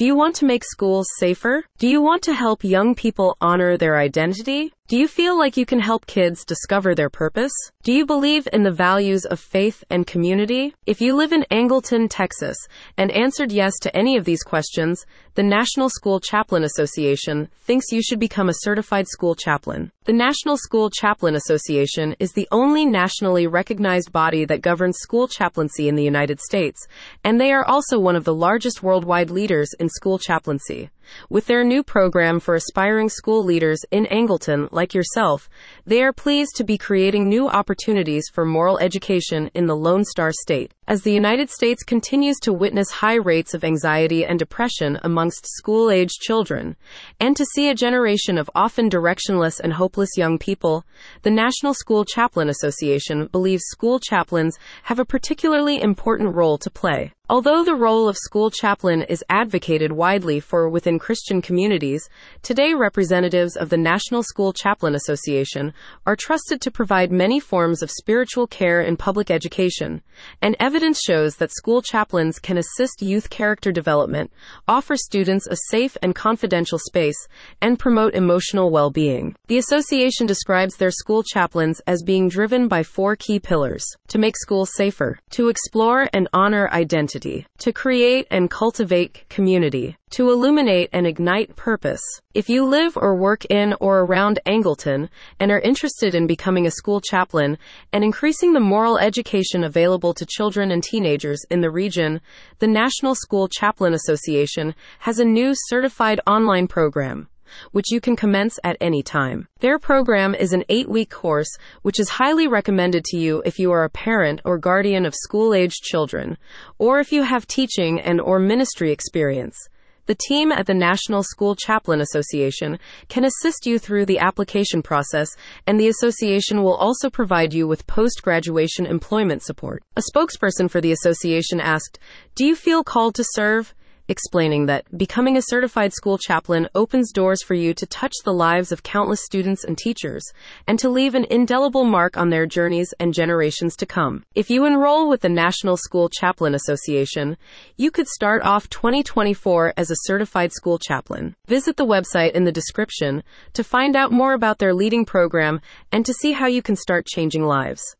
Do you want to make schools safer? Do you want to help young people honor their identity? Do you feel like you can help kids discover their purpose? Do you believe in the values of faith and community? If you live in Angleton, Texas, and answered yes to any of these questions, the National School Chaplain Association thinks you should become a certified school chaplain. The National School Chaplain Association is the only nationally recognized body that governs school chaplaincy in the United States, and they are also one of the largest worldwide leaders in school chaplaincy. With their new program for aspiring school leaders in Angleton, like yourself, they are pleased to be creating new opportunities for moral education in the Lone Star State. As the United States continues to witness high rates of anxiety and depression amongst school aged children, and to see a generation of often directionless and hopeless young people, the National School Chaplain Association believes school chaplains have a particularly important role to play. Although the role of school chaplain is advocated widely for within Christian communities, today representatives of the National School Chaplain Association are trusted to provide many forms of spiritual care in public education, and evidence shows that school chaplains can assist youth character development, offer students a safe and confidential space, and promote emotional well-being. The association describes their school chaplains as being driven by four key pillars: to make schools safer, to explore and honor identity, to create and cultivate community, to illuminate and ignite purpose. If you live or work in or around Angleton and are interested in becoming a school chaplain and increasing the moral education available to children and teenagers in the region, the National School Chaplain Association has a new certified online program which you can commence at any time. Their program is an eight week course, which is highly recommended to you if you are a parent or guardian of school aged children, or if you have teaching and or ministry experience. The team at the National School Chaplain Association can assist you through the application process, and the association will also provide you with post graduation employment support. A spokesperson for the association asked, Do you feel called to serve? Explaining that becoming a certified school chaplain opens doors for you to touch the lives of countless students and teachers, and to leave an indelible mark on their journeys and generations to come. If you enroll with the National School Chaplain Association, you could start off 2024 as a certified school chaplain. Visit the website in the description to find out more about their leading program and to see how you can start changing lives.